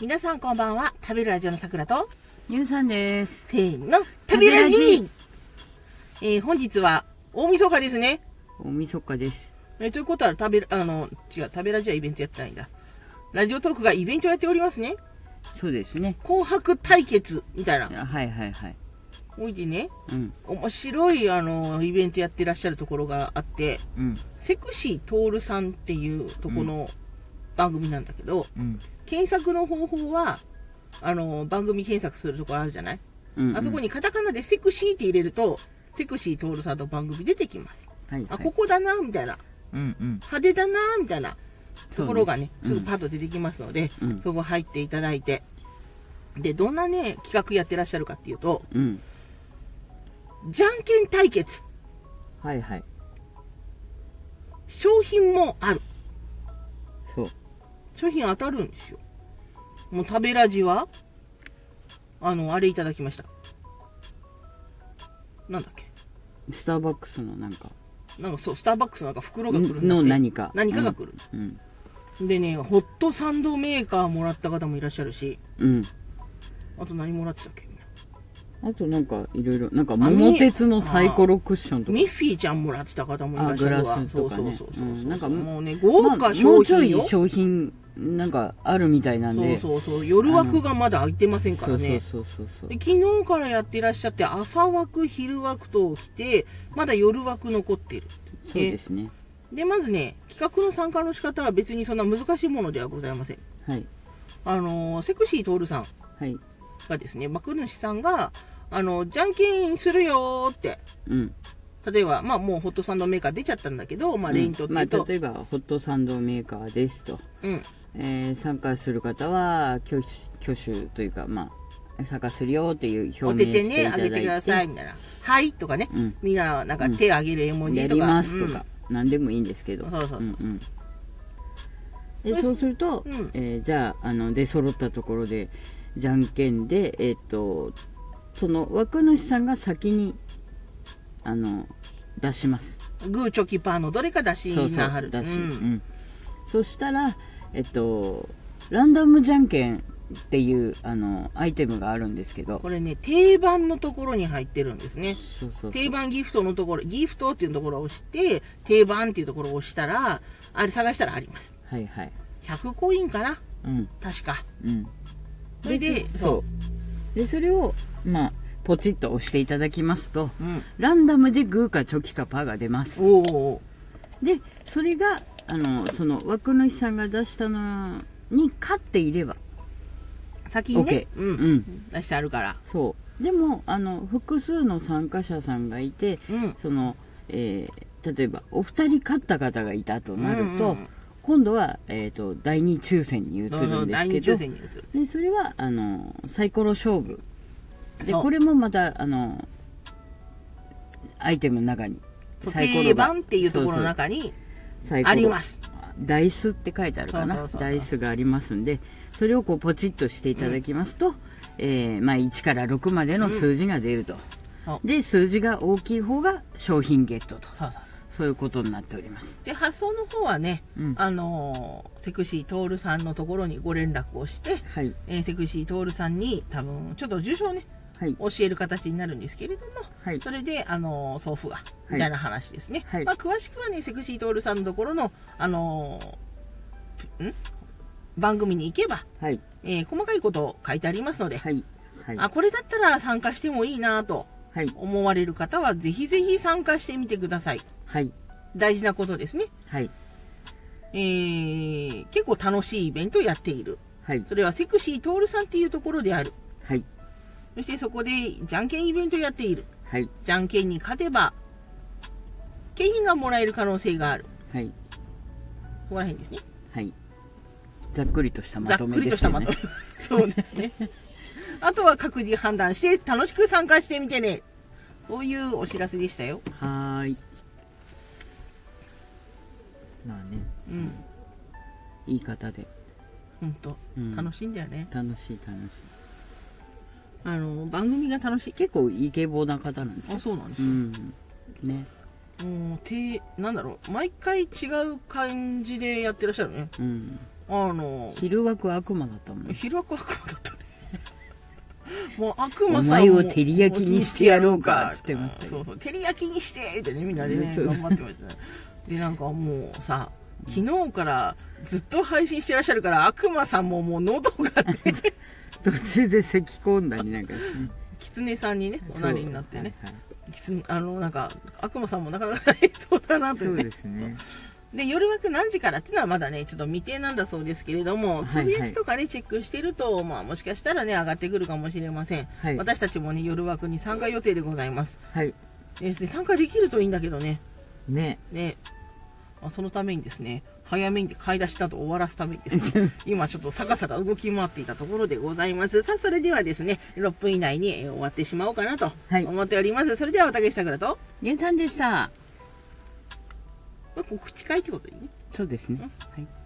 皆さんこんばんは。食べるラジオの桜と、ゆうさんです。せーの、食べラジえー、本日は、大晦日ですね。おみそかです。えーということは、食べる、あの、違う、食べラジオはイベントやってないんだ。ラジオトークがイベントやっておりますね。そうですね。紅白対決、みたいな。あはいはいはい。おいでね、うん。面白い、あの、イベントやってらっしゃるところがあって、うん。セクシートールさんっていうとこの番組なんだけど、うん。検索の方法は、あの、番組検索するところあるじゃない、うん。あそこにカタカナでセクシーって入れると、セクシートールさんの番組出てきます。はい、あ、はい。ここだな、みたいな。うんうん。派手だな、みたいなところがね、ねすぐパッと出てきますので、うんそこ入っていただいて。で、どんなね、企画やってらっしゃるかっていうと、うん。じゃんけん対決。はいはい。商品もある。商品当たるんですよ。もう食べラジは、あの、あれいただきました。なんだっけ？スターバックスのなんか、なんかそう、スターバックスのなんか袋が来るの何か。何かが来る。うん。でね、ホットサンドメーカーもらった方もいらっしゃるし、うん。あと何もらってたっけ？あとなんかいろいろ、なんか桃鉄のサイコロクッションとか。ミッフィーちゃんもらってた方もいらっしゃるわ。あグラスとかねそうそうそうそう、うんなんかもうね、豪華まあも商うちょい。商品、なんかあるみたいなんそうで。そうそう。夜枠がまだ空いてませんからね。そうそうそうそうで昨日からやってらっしゃって、朝枠、昼枠と来て、まだ夜枠残っている。そう。そうですね。で、まずね、企画の参加の仕方は別にそんな難しいものではございません。はい。あのーセクシートールさんはい。がですね、幕主さんが、あの、じゃんけんするよーって、うん。例えば、まあもうホットサンドメーカー出ちゃったんだけど、まあレイントってまあ、いうと、例えば、ホットサンドメーカーですと。うん、えー参加する方は挙手挙手というか、まあ、参加するよっていうお表手手ね、明していただいて。あげてください、みたいな。はいとかね、うん、みんななんか手あげる絵文字とか。やりますとうん。か、何でもいいんですけど。そうそうそう。んうん。でそうすると、うん。えーじゃああの出揃ったところでじゃんけんで、えっとその枠主さんが先にあの出します。グーチョキパーのどれか出しそうそうなはる。出し、ううん。んそしたらえっとランダムじゃんけんっていうあのアイテムがあるんですけど。これね、定番のところに入ってるんですね。そうそうそう。定番ギフトのところ、ギフトっていうところを押して、定番っていうところを押したら、あれ探したらあります。はいはい。100コインかな？うん。確か。うん。それで、そそう。でそれをまあポチッと押していただきますとう。うん。ランダムでグーかチョキかパーが出ますでそれがあのその枠主さんが出したのに勝っていれば先にね、OK う。うんん出してあるから。そうでもあの複数の参加者さんがいてうん。その、えー例えばお二人勝った方がいたとなると、うんうん今度は、えー、と第2抽選に移るんですけど。でそれはあのサイコロ勝負でこれもまたあのアイテムの中に定番っていうところの中にあります。ダイスって書いてあるかな？ダイスがありますんでそれをこうポチッとしていただきますと、えーまあ、1から6までの数字が出ると、そうで数字が大きい方が商品ゲットと。そういうことになっております。で、発送の方はね、うん。あのーセクシートールさんのところにご連絡をして、はい。えーセクシートールさんに多分、ちょっと住所をね、はい教える形になるんですけれども、はい。それで、あのー送付が、みたいな話ですね。はい。まあ、詳しくはね、セクシートールさんのところの、あのーん？番組に行けば、はい。えー細かいことを書いてありますので、はい。はい。あ、これだったら参加してもいいなとはい。思われる方は、ぜひぜひ参加してみてください。はい。大事なことですね。はい。えー、結構楽しいイベントをやっている。はい。それはセクシートールさんっていうところである。はいそしてそこでじゃんけんイベントをやっている。はいじゃんけんに勝てば、景品がもらえる可能性がある。はいここら辺ですね。はいざっくりとしたざまとっくりとめですよねしたまとめ。そうですね。あとは各自判断して楽しく参加してみてね。そういうお知らせでしたよ。はーいまあねうん。いい方で、ほんと。うん楽しいんだよね。楽しい楽しいあの、番組が楽しい。結構イケボな方なんですよあ、そうなんですよ。うんねもう、て、なんだろう。毎回違う感じでやってらっしゃるね。うんあの、昼枠は悪魔だったもん。昼枠悪魔だったね。もう悪魔さんお前を照り焼きにしてやろうかつってましたよそうそう、照り焼きにしてってね、みんなでね、頑張ってましたね。で、なんかもうさ、昨日からずっと配信してらっしゃるから、悪魔さんももう喉がね、途中で咳込んだりなんかしてね。狐さんにね、おなりになってね。はいはいきつあの、なんか、悪魔さんもなかなか大変そうだなといそう。ですね。で、夜枠何時からっていうのはまだね、ちょっと未定なんだそうですけれども、はいつぶやきとかね、チェックしてると、まあもしかしたらね、上がってくるかもしれません。はい私たちもね、夜枠に参加予定でございます。はい。ですね、参加できるといいんだけどね。ね。ね、まあ、そのためにですね、早めに買い出しなど終わらすためにですね、今ちょっとさかさか動き回っていたところでございます。さあ、それではですね、6分以内にえー終わってしまおうかなとはい思っております。それでは、私さくらと、ゲンさんでした。まあ、告知会ってことでいいね。そうですね。はい。